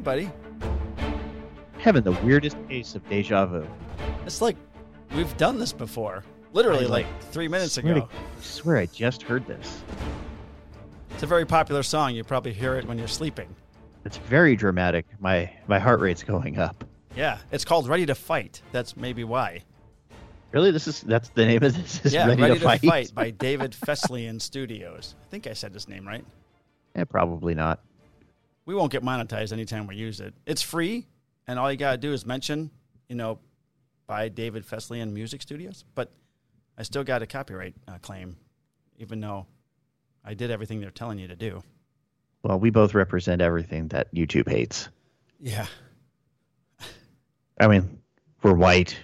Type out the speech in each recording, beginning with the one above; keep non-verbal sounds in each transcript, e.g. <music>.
Hi, buddy. Having the weirdest case of deja vu. It's like we've done this before. Literally, like, like- three minutes swear ago. to- I swear I just heard this. It's a very popular song. You probably hear it when you're sleeping. It's very dramatic. My my heart rate's going up. Yeah, it's called Ready to Fight. That's maybe why. Really, this is that's the name of this. Is yeah, ready, to, fight. by <laughs> David Fesliyan Studios. I think I said his name right. Yeah, probably not. We won't get monetized anytime we use it. It's free, and all you gotta do is mention, you know, by David Fesliyan Music Studios. But I still got a copyright uh, claim, even though I did everything they're telling you to do. Well, we both represent everything that YouTube hates. Yeah, I mean, we're white,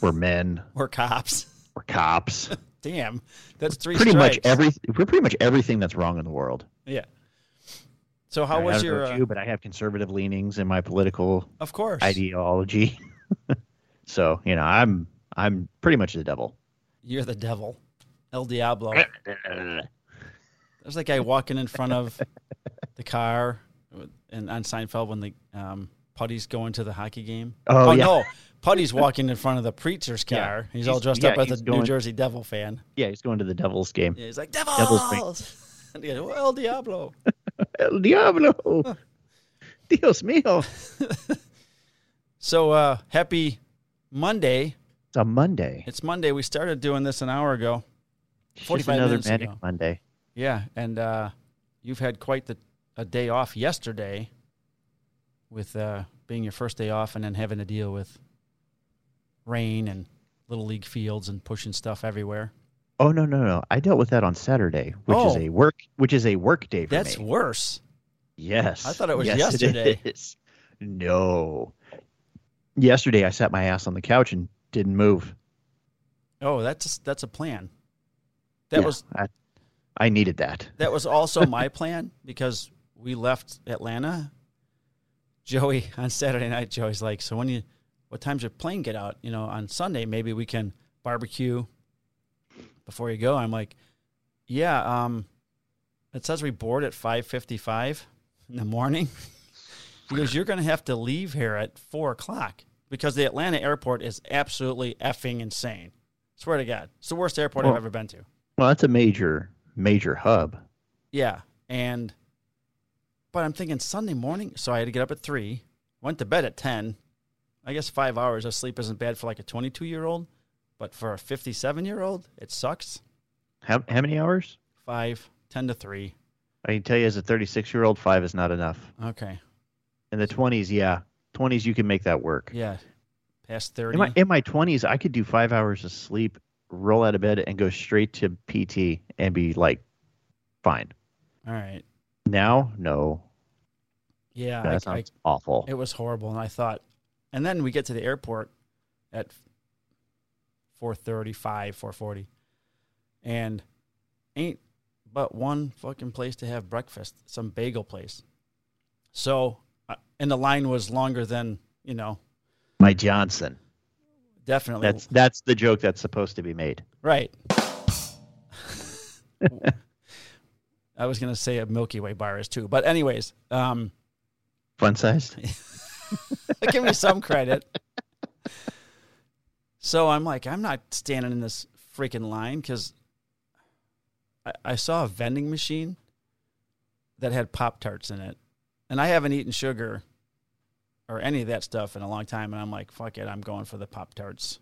we're men, <laughs> we're cops. we're cops. <laughs> Damn, that's three. pretty much every we're pretty much everything that's wrong in the world. Yeah. So how I was your? Uh, you, but I have conservative leanings in my political of course. ideology. <laughs> so you know, I'm I'm pretty much the devil. You're the devil, El Diablo. <laughs> There's that guy walking in front of the car, and on Seinfeld when the um, Puddy's going to the hockey game. Oh, yeah. no, Puddy's walking in front of the preacher's Yeah. car. He's, He's- all dressed yeah, up as a he's New Jersey Devil fan. Yeah, he's going to the devil's game. Yeah, he's like Devil's devils. <laughs> goes, El Diablo. El diablo, Dios mío. So uh, happy Monday. It's a Monday. It's Monday. We started doing this an hour ago. 45 another minutes manic ago. Monday. Yeah, and uh, you've had quite the a day off yesterday, with uh, being your first day off, and then having to deal with rain and little league fields and pushing stuff everywhere. Oh no no no! I dealt with that on Saturday, which is Oh. a work which is a work day for That's me. worse. Yes, I thought it was Yes, yesterday. is. No, yesterday I sat my ass on the couch and didn't move. Oh, that's that's a plan. That Yeah, was I, I needed that. that was also <laughs> my plan because we left Atlanta. Joey on Saturday night, Joey's like, "So when you, what time's your plane get out? You know, on Sunday maybe we can barbecue before you go." I'm like, "Yeah, um, it says we board at 5:55 in the morning." <laughs> Goes, "You're going to have to leave here at four o'clock because the Atlanta airport is absolutely effing insane. Swear to God, it's the worst airport I've ever been to." Well, that's a major major hub. Yeah, and but I'm thinking Sunday morning, so I had to get up at three. Went to bed at ten. I guess five hours of sleep isn't bad for like a 22 year old, but for a 57 year old, it sucks. How how many hours? Five, 10 to three. I can tell you, as a 36 year old, five is not enough. Okay, In the 20s, yeah, 20s you can make that work. yeah, past 30. In my in my 20s, I could do five hours of sleep, roll out of bed, and go straight to PT and be like, fine. All right, Now, no, yeah, that I, I, sounds awful. it was horrible, and I thought, and then we get to the airport at 4:35, 4:40, and ain't but one fucking place to have breakfast, some bagel place. So, uh, and the line was longer than you know, My Johnson. definitely That's that's the joke that's supposed to be made. right. <laughs> I was gonna say a Milky Way bar is too, but anyways, um, Fun sized. <laughs> give me some credit. So I'm like, I'm not standing in this freaking line because I, I saw a vending machine that had Pop Tarts in it. And I haven't eaten sugar or any of that stuff in a long time. And I'm like, fuck it, I'm going for the Pop Tarts.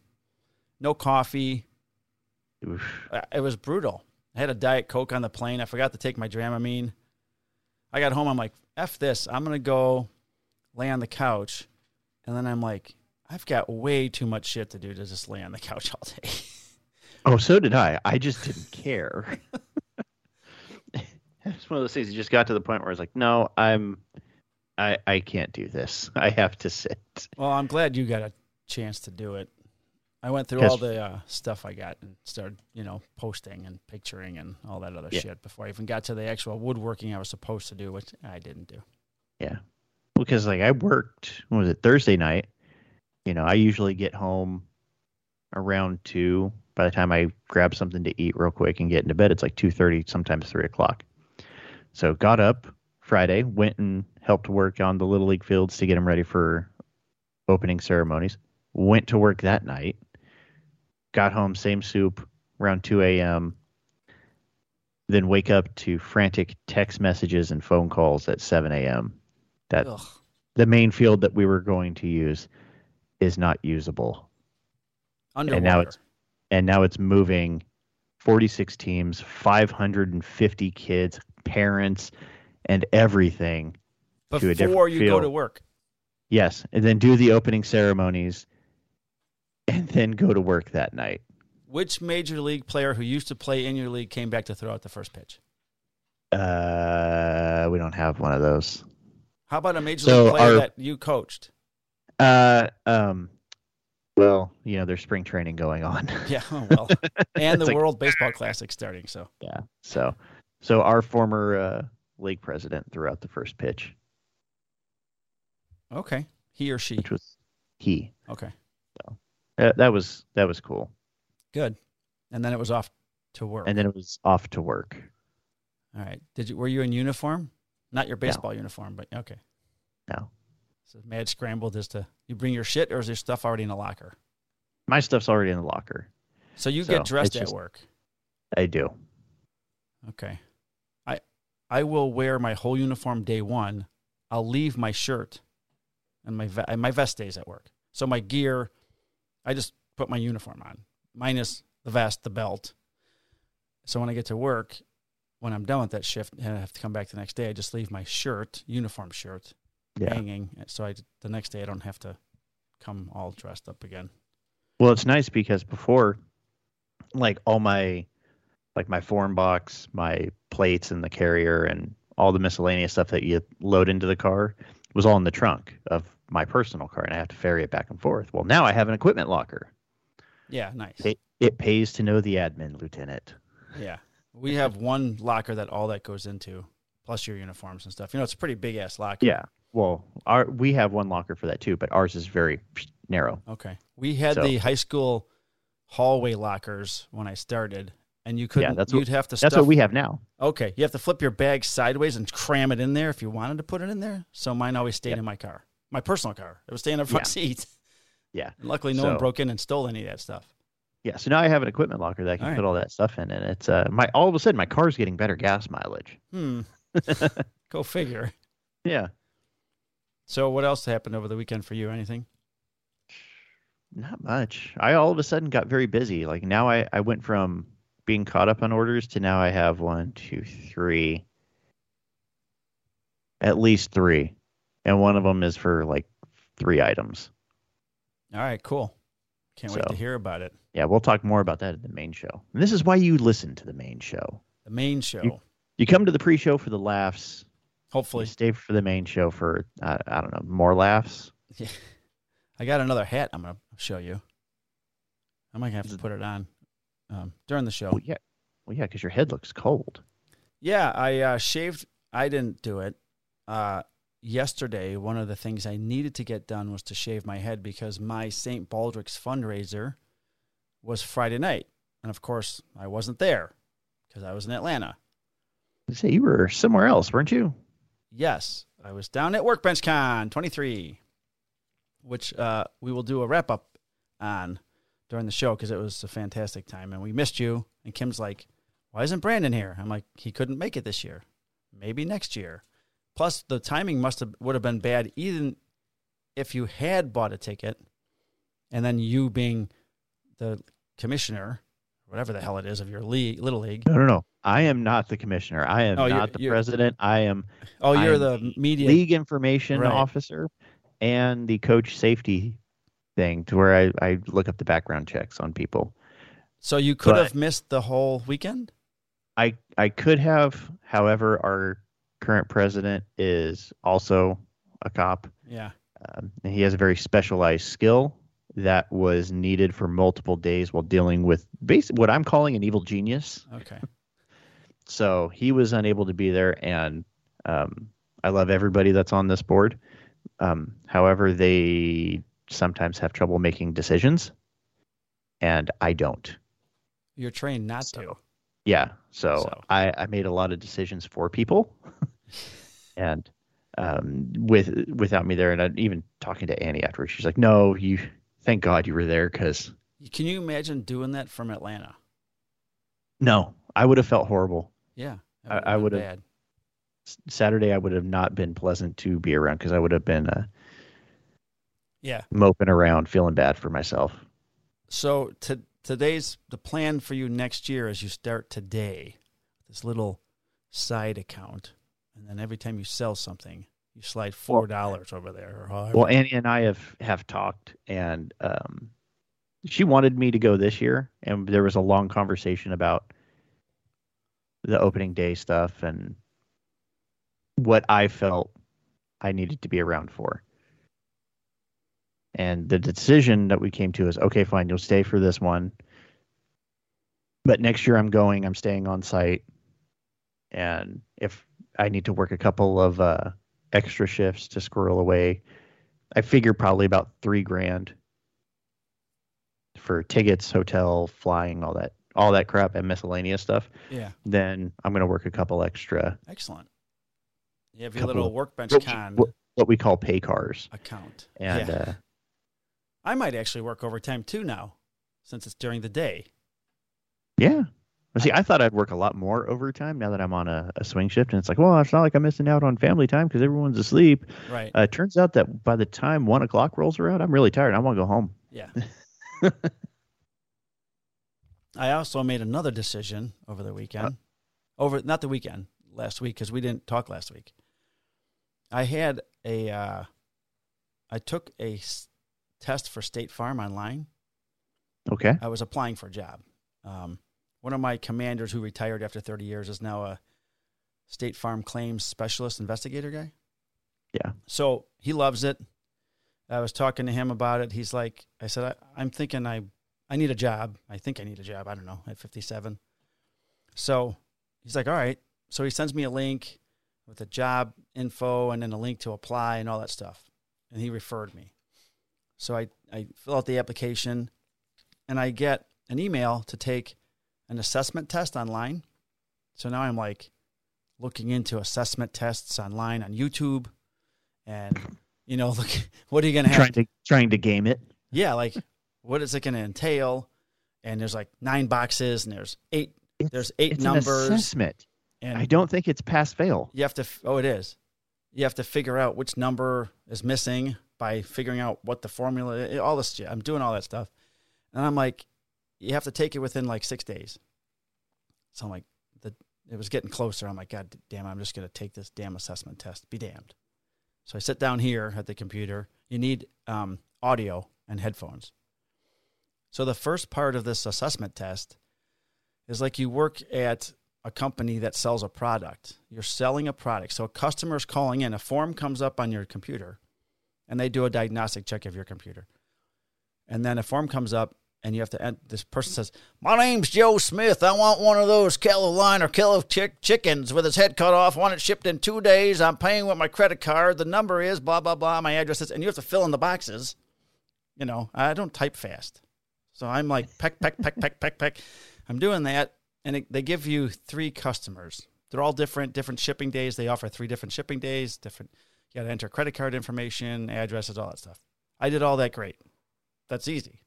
No coffee. Uh, It was brutal. I had a Diet Coke on the plane. I forgot to take my Dramamine. I got home. I'm like, F this. I'm going to go lay on the couch. And then I'm like, I've got way too much shit to do to just lay on the couch all day. <laughs> Oh, so did I. I just didn't care. <laughs> it's one of those things. You just got to the point where I was like, no, I'm, I, I can't do this. I have to sit. well, I'm glad you got a chance to do it. I went through all the uh, stuff I got and started, you know, posting and picturing and all that other Yeah. shit before I even got to the actual woodworking I was supposed to do, which I didn't do. Yeah. Because like I worked, what was it Thursday night? You know, I usually get home around two. By the time I grab something to eat real quick and get into bed, it's like two thirty, sometimes three o'clock. So got up, Friday. Went and helped work on the little league fields to get them ready for opening ceremonies. Went to work that night. Got home, same soup, around 2 a.m. Then wake up to frantic text messages and phone calls at 7 a.m. That Ugh. the main field that we were going to use is not usable. Underwater. now it's- And now it's moving 46 teams, 550 kids, parents, and everything. to a different before you go field. to work. Yes. And then do the opening ceremonies and then go to work that night. Which major league player who used to play in your league came back to throw out the first pitch? Uh, we don't have one of those. How about a major So league player our- that you coached? Uh, um, well, you know, there's spring training going on. <laughs> Yeah, oh, <laughs> well, and the like- World Baseball Classic starting. So yeah. So, so our former uh, league president threw out the first pitch, okay, he or she. which was he. Okay, Uh, that was that was cool. good. And then it was off to work. And then it was off to work. All right. Did you were you in uniform? Not your baseball uniform, but okay. No, So mad scramble just to you bring your shit or is your stuff already in the locker? my stuff's already in the locker. So you So, get dressed it's at work. I do. Okay. I I will wear my whole uniform day one. I'll leave my shirt and my ve- my vest stays at work. So my gear, I just put my uniform on, minus the vest, the belt. So when I get to work, when I'm done with that shift and I have to come back the next day, I just leave my shirt, uniform shirt, Yeah. hanging. Uh, so I the next day I don't have to come all dressed up again. Well, it's nice because before, like all my, like my form box, my plates and the carrier and all the miscellaneous stuff that you load into the car was all in the trunk of my personal car, and I have to ferry it back and forth. Well, now I have an equipment locker. Yeah, nice. It, it pays to know the admin, Lieutenant. Yeah. We have one locker that all that goes into, plus your uniforms and stuff. You know, it's a pretty big ass locker. Yeah. Well, our we have one locker for that too, but ours is very narrow. Okay. We had So- the high school hallway lockers when I started, and you couldn't. that's what- you'd have to. That's what we have now. Okay, you have to flip your bag sideways and cram it in there if you wanted to put it in there. So mine always stayed Yep. in my car, my personal car. It was staying in the front Yeah. seat. Yeah. <laughs> And luckily, no one broke in and stole any of that stuff. Yeah. So now I have an equipment locker that I can All right. put all that stuff in, and it's uh my all of a sudden my car's getting better gas mileage. Hmm. <laughs> Go figure. Yeah. So, what else happened over the weekend for you? Anything? Not much. I all of a sudden got very busy. Like now I, I went from being caught up on orders to now I have one, two, three, at least three. And one of them is for like three items. All right, cool. Can't wait to hear about it. Yeah, we'll talk more about that in the main show. And this is why you listen to the main show. The main show. You come to the pre show for the laughs. Hopefully, stay for the main show for, uh, I don't know, more laughs. I got another hat. I'm gonna show you. I might have to put it on um, during the show. Well, yeah. Well, yeah, because your head looks cold. Yeah, I uh, shaved. I didn't do it. Uh, yesterday, one of the things I needed to get done was to shave my head because my St. Baldrick's fundraiser was Friday night. And of course, I wasn't there because I was in Atlanta. You say you were somewhere else, weren't you? Yes, I was down at Workbench Con 23, which uh, we will do a wrap up on during the show because it was a fantastic time and we missed you. And Kim's like, "Why isn't Brandon here?" I'm like, "He couldn't make it this year. Maybe next year." Plus, the timing must have would have been bad even if you had bought a ticket, and then you being the commissioner, whatever the hell it is of your league, little league. No, no, no. I am not the commissioner. I am Oh, you're- not the you're- president. I am Oh, you're I'm the media. league information Right. officer and the coach safety thing to where I, I look up the background checks on people. So you could But- have missed the whole weekend. I I could have, however, our current president is also a cop. Yeah. Um, and he has a very specialized skill that was needed for multiple days while dealing with basically what I'm calling an evil genius. Okay. <laughs> So he was unable to be there, and um, I love everybody that's on this board. Um, however, they sometimes have trouble making decisions, and I don't. You're trained not to. Yeah, so, So. I, I made a lot of decisions for people, <laughs> And um, with without me there, and I'd even talking to Annie afterwards, she's like, "No, you. Thank God you were there, because Can you imagine doing that from Atlanta? no, I would have felt horrible. Yeah. I- would've I been would've- bad. S- Saturday, I would have not been pleasant to be around because I would have been uh, Yeah. moping around, feeling bad for myself. So to, today's the plan for you next year as you start today, this little side account, and then every time you sell something, you slide four dollars over there. Well, Annie and I have have talked, and um, she wanted me to go this year, and there was a long conversation about the opening day stuff and what I felt I needed to be around for. And the decision that we came to is okay, fine, you'll stay for this one. But next year I'm going, I'm staying on site. And if I need to work a couple of uh, extra shifts to squirrel away, I figure probably about three grand for tickets, hotel, flying, all that, all that crap, and miscellaneous stuff. yeah, Then I'm going to work a couple extra, excellent. You have your little workbench what con what, what we call pay cars, account. and yeah. uh, I might actually work overtime too now, since it's during the day. yeah. See, I thought I'd work a lot more overtime now that I'm on a, a swing shift, and it's like, well, it's not like I'm missing out on family time because everyone's asleep. Right. Uh, it turns out that by the time one o'clock rolls around, I'm really tired. I want to go home. Yeah. <laughs> <laughs> I also made another decision over the weekend. over not the weekend, last week because we didn't talk last week. I had a uh, I took a s- test for State Farm online. Okay. I was applying for a job. Um, one of my commanders who retired after 30 years is now a State Farm claims specialist investigator guy. Yeah. So he loves it. I was talking to him about it. He's like, I said, I, I'm thinking I, I need a job. I think I need a job. I don't know at 57. So he's like, all right. So he sends me a link with the job info and then a link to apply and all that stuff. And he referred me. So I, I fill out the application and I get an email to take an assessment test online. So now I'm like looking into assessment tests online on YouTube and you know, <laughs> look what are you going to have Trying to trying to game it. yeah, like what is it going to entail? And there's like nine boxes, and there's eight. It's- There's eight numbers, assessment. and I don't think it's pass fail. you have to. Oh, it is. You have to figure out which number is missing by figuring out what the formula. All this. I'm doing all that stuff, and I'm like, you have to take it within like six days. So I'm like, the it was getting closer. I'm like, God damn, I'm just going to take this damn assessment test. Be damned. So I sit down here at the computer. You need um, audio and headphones. So the first part of this assessment test is like you work at a company that sells a product. You're selling a product. So a customer's calling in, a form comes up on your computer, and they do a diagnostic check of your computer. And then a form comes up, and you have to. ent- This person says, "My name's Joe Smith. I want one of those Carolina killer chick- chickens with its head cut off. Want it shipped in two days. I'm paying with my credit card. The number is blah blah blah. My address is, and you have to fill in the boxes. You know, I don't type fast, so I'm like peck peck peck peck peck peck. I'm doing that, and it, they give you three customers. They're all different, different shipping days. They offer three different shipping days. Different. You got to enter credit card information, addresses, all that stuff. I did all that great. That's easy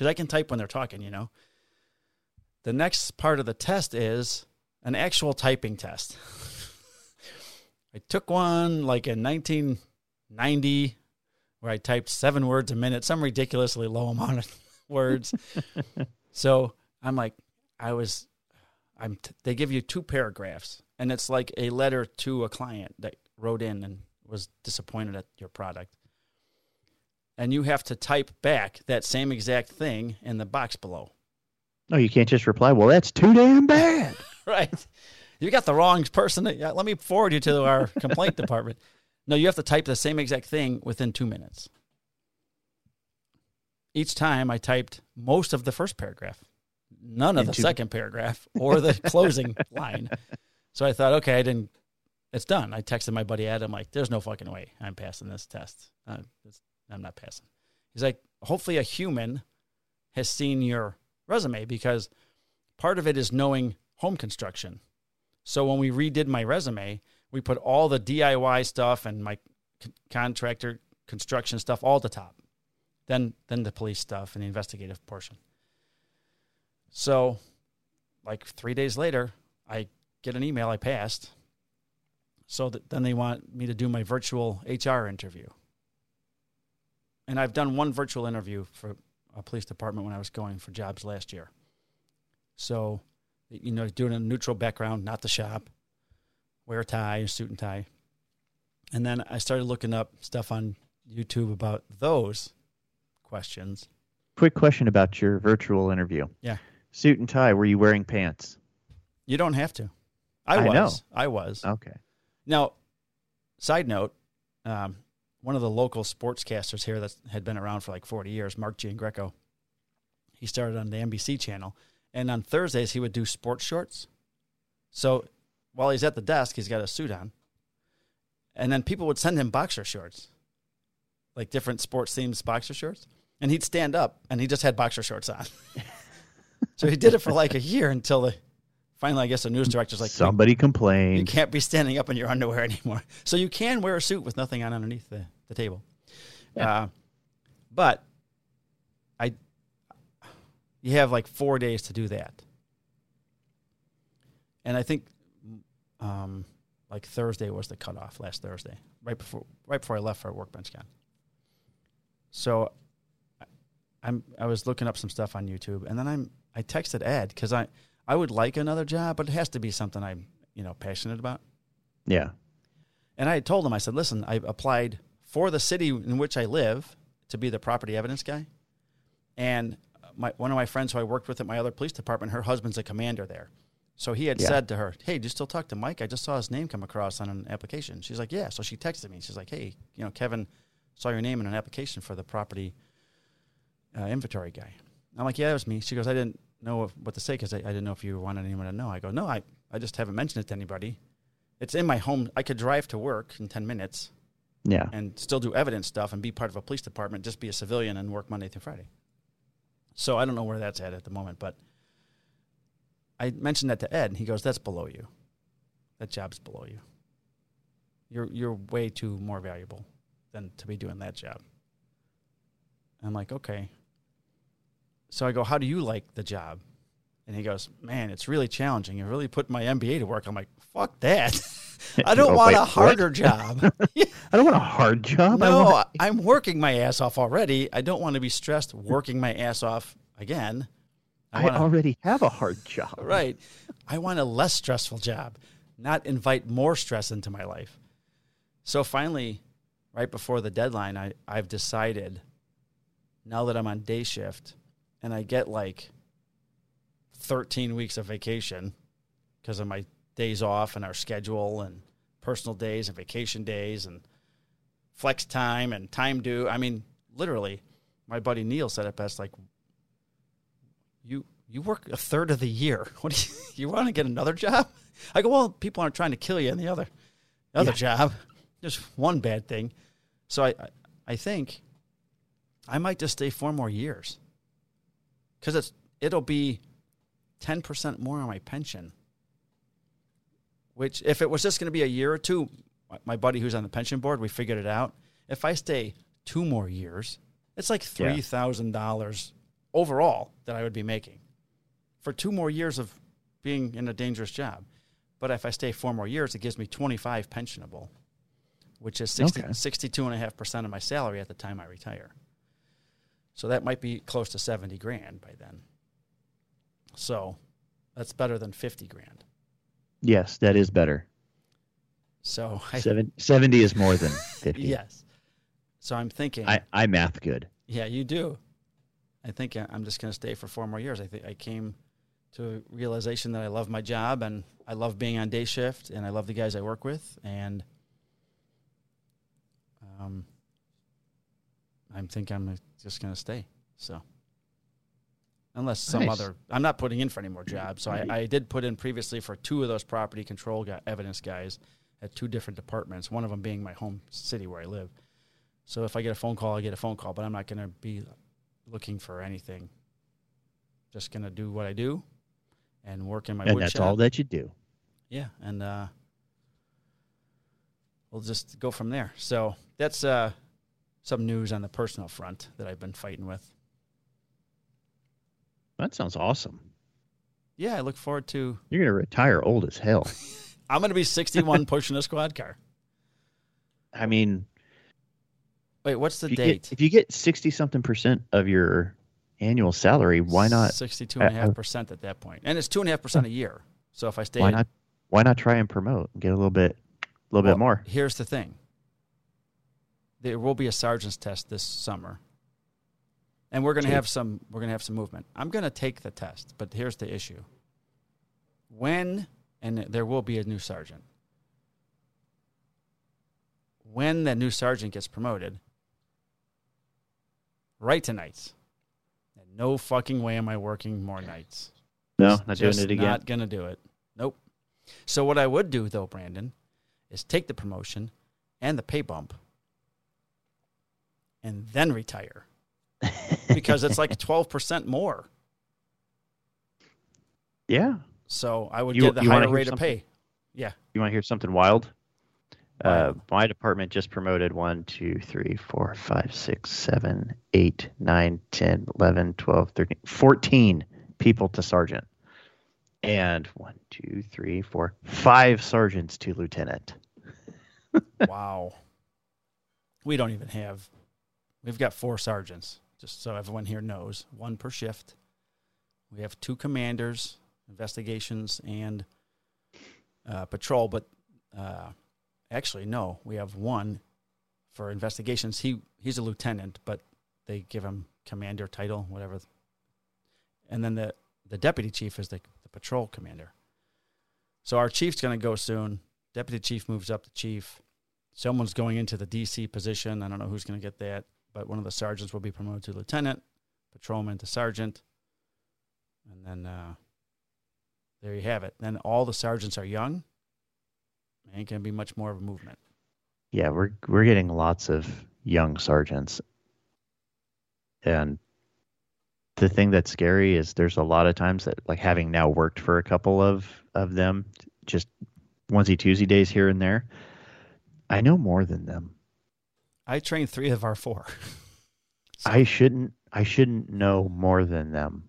because I can type when they're talking. You know. The next part of the test is an actual typing test. <laughs> I took one like in 1990 where I typed seven words a minute, some ridiculously low amount of <laughs> words. <laughs> so I'm like, I was, I'm. T- they give you two paragraphs, and it's like a letter to a client that wrote in and was disappointed at your product, and you have to type back that same exact thing in the box below. No, you can't just reply. Well, that's too damn bad. <laughs> right. You got the wrong person. Yeah, let me forward you to our <laughs> complaint department. No, you have to type the same exact thing within two minutes. Each time I typed most of the first paragraph, none of the Into- second paragraph or the <laughs> closing line. So I thought, okay, I didn't. It's done. I texted my buddy Adam, like, "There's no fucking way I'm passing this test. Uh, it's, I'm not passing." He's like, "Hopefully, a human has seen your resume because part of it is knowing home construction. So when we redid my resume, we put all the DIY stuff and my contractor construction stuff all at the top. Then then the police stuff and the investigative portion. So, like three days later, I get an email I passed. So that then they want me to do my virtual HR interview. And I've done one virtual interview for a police department when I was going for jobs last year. So, you know, doing a neutral background, not the shop, wear a tie, a suit and tie. And then I started looking up stuff on YouTube about those questions. Quick question about your virtual interview. Yeah. Suit and tie. Were you wearing pants? You don't have to. I, I was. know. I was. Okay. Now, side note, um, one of the local sportscasters here that had been around for like 40 years, Mark Giangreco, he started on the NBC channel. And on Thursdays, he would do sports shorts. So while he's at the desk, he's got a suit on. And then people would send him boxer shorts, like different sports themed boxer shorts. And he'd stand up and he just had boxer shorts on. <laughs> so he did it for like a year until the, finally, I guess the news director's like, Somebody complained. you can't be standing up in your underwear <laughs> anymore. So you can wear a suit with nothing on underneath the, the table. Yeah. Uh, but I, you have like four days to do that. And I think, um, like Thursday was the cutoff last Thursday, right before right before I left for Workbench Con. So, I- I'm I was looking up some stuff on YouTube, and then I'm I texted Ed because I I would like another job, but it has to be something I'm you know passionate about. Yeah. And I told him, I said, listen, I applied for the city in which I live to be the property evidence guy. And my, one of my friends who I worked with at my other police department, her husband's a commander there. So he had Yeah. said to her, hey, do you still talk to Mike? I just saw his name come across on an application. She's like, yeah. So she texted me. She's like, hey, you know, Kevin saw your name in an application for the property uh, inventory guy. I'm like, yeah, it was me. She goes, I didn't know what to say because I, I didn't know if you wanted anyone to know. I go, no, I, I just haven't mentioned it to anybody. It's in my home. I could drive to work in 10 minutes Yeah. and still do evidence stuff and be part of a police department, just be a civilian and work Monday through Friday. So I don't know where that's at at the moment, but I mentioned that to Ed, and he goes, "That's below you. That job's below you. You're you're way too more valuable than to be doing that job." I'm like, "Okay." So I go, "How do you like the job?" And he goes, "Man, it's really challenging. You really put my MBA to work." I'm like, "Fuck that." <laughs> I don't Oh, want wait, a what? harder job. <laughs> I don't want a hard job. I No, want I I'm working my ass off already. I don't want to be stressed working my ass off again. I, wanna- already have a hard job. right. I want a less stressful job, not invite more stress into my life. So finally, right before the deadline, I, I've decided now that I'm on day shift and I get like 13 weeks of vacation because of my days off and our schedule and personal days and vacation days and flex time and time due. I mean, literally, my buddy Neil said it best like, you you work a third of the year. <laughs> What do you, you want to get another job? <laughs> I go, well, people aren't trying to kill you in the other the other job. <laughs> There's one bad thing. So I, I I think I might just stay four more years because it's it'll be ten percent more on my pension. Which, if it was just going to be a year or two, my- buddy who's on the pension board, we figured it out. If I stay two more years, it's like three thousand dollars overall that I would be making for two more years of being in a dangerous job. But if I stay four more years, it gives me 25 pensionable, which is 60, Okay. 62.5% of my salary at the time I retire. So that might be close to 70 grand by then. So that's better than 50 grand. Yes, that is better. So I, Seven, 70 is more than <laughs> 50. yes. So I'm thinking, I, I math good. yeah, you do. I think I- I'm just going to stay for four more years. I think I came to a realization that I love my job and I love being on day shift and I love the guys I work with and um, I think I'm just going to stay. So unless some Nice. other, I'm not putting in for any more jobs. So I, I did put in previously for two of those property control guy, evidence guys at two different departments. One of them being my home city where I live. So if I get a phone call, I get a phone call, but I'm not going to be looking for anything. Just going to do what I do and work in my and that's shop. all that you do. Yeah, and uh, we'll just go from there. So that's uh, some news on the personal front that I've been fighting with. That sounds awesome. Yeah, I look forward to. You're gonna retire old as hell. <laughs> I'm going to be 61 <laughs> pushing a squad car. I mean, Wait, what's the if date? get if you get sixty something percent of your annual salary, why not? 62.5% at that point. And it's 2.5% a year. So if I stay. Why not? Why not try and promote and get a little bit, a little Well, bit more? Here's the thing there will be a sergeant's test this summer. And we're going to have some we're going to have some movement. I'm going to take the test, but here's the issue. When and there will be a new sergeant. When the new sergeant gets promoted, right to nights. And no fucking way am I working more nights. No, Just- not doing it again. Not gonna do it. Nope. So what I would do though, Brandon, is take the promotion and the pay bump, and then retire because it's like <laughs> twelve percent more. yeah. So I would You- get the higher rate of pay. Yeah. You want to hear something wild? Uh, my department just promoted 1, 2, 3, 4, 5, 6, 7, 8, 9, 10, 11, 12, 13, 14 people to sergeant. And 1, 2, 3, 4, 5 sergeants to lieutenant. <laughs> wow. We don't even have. We've got four sergeants, just so everyone here knows. One per shift. We have two commanders, investigations and uh, patrol. But uh, actually, no, we have one for investigations. He he's a lieutenant, but they give him commander title, whatever. And then the the deputy chief is the, the patrol commander. So our chief's going to go soon. Deputy chief moves up to chief. Someone's going into the DC position. I don't know who's going to get that, but one of the sergeants will be promoted to lieutenant, patrolman to sergeant, and then uh, there you have it. Then all the sergeants are young. Ain't going to be much more of a movement. Yeah, we're we're getting lots of young sergeants. And the thing that's scary is there's a lot of times that like having now worked for a couple of of them just onesie twosie days here and there, I know more than them. I trained three of our four. <laughs> So- I shouldn't I shouldn't know more than them.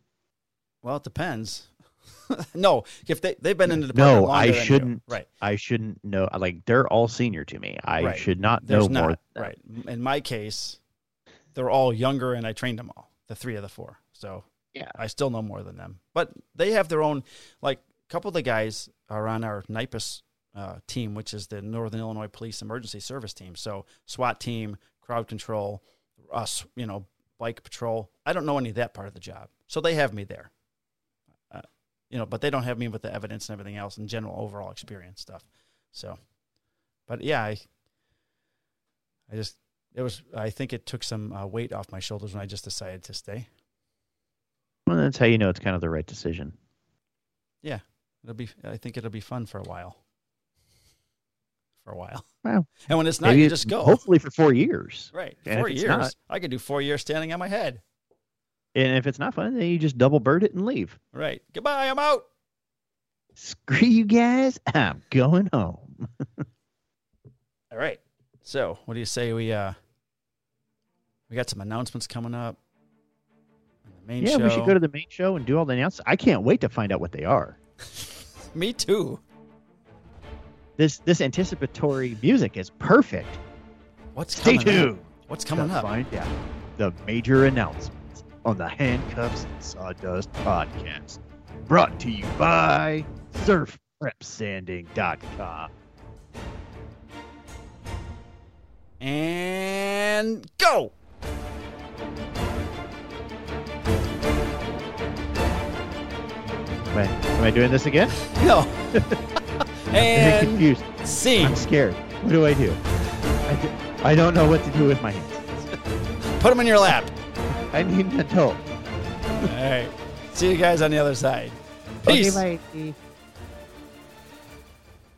Well, it depends. <laughs> no, if they they've been in the department No, longer I than you. shouldn't. Right. I shouldn't know like they're all senior to me. I Right. should not There's know not more. than them. right. In my case, they're all younger, and I trained them all. The three of the four. So Yeah. I still know more than them. But they have their own. Like a couple of the guys are on our NIPAS uh, team, which is the Northern Illinois Police Emergency Service Team. So SWAT team, crowd control, us, you know, bike patrol. I don't know any of that part of the job, so they have me there. Uh, you know, but they don't have me with the evidence and everything else and general overall experience stuff. So, but yeah, I, I just it was. I think it took some uh, weight off my shoulders when I just decided to stay. Well, that's how you know it's kind of the right decision. Yeah, it'll be. I think it'll be fun for a while. For a while. Wow. <laughs> And when it's not, Maybe you just go. Hopefully for four years. Right. And four years. not- I could do four years standing on my head. And if it's not fun, then you just double bird it and leave. Right. Goodbye. I'm out. Screw you guys. I'm going home. <laughs> All right. So, what do you say we uh we got some announcements coming up. The main yeah, show. we should go to the main show and do all the announcements. I can't wait to find out what they are. <laughs> Me too. This this anticipatory music is perfect. What's Stay coming tuned. Up? What's coming to up? Find out the major announcements on the Handcuffs and Sawdust podcast. Brought to you by SurfPrepSanding.com. And go. Am I, am I doing this again? No. <laughs> I'm and confused. scene. I'm scared. What do I do? I, do- I don't know what to do with my hands. Put them in your lap. <laughs> I need an adult. All right. See you guys on the other side. Peace. Okay, bye.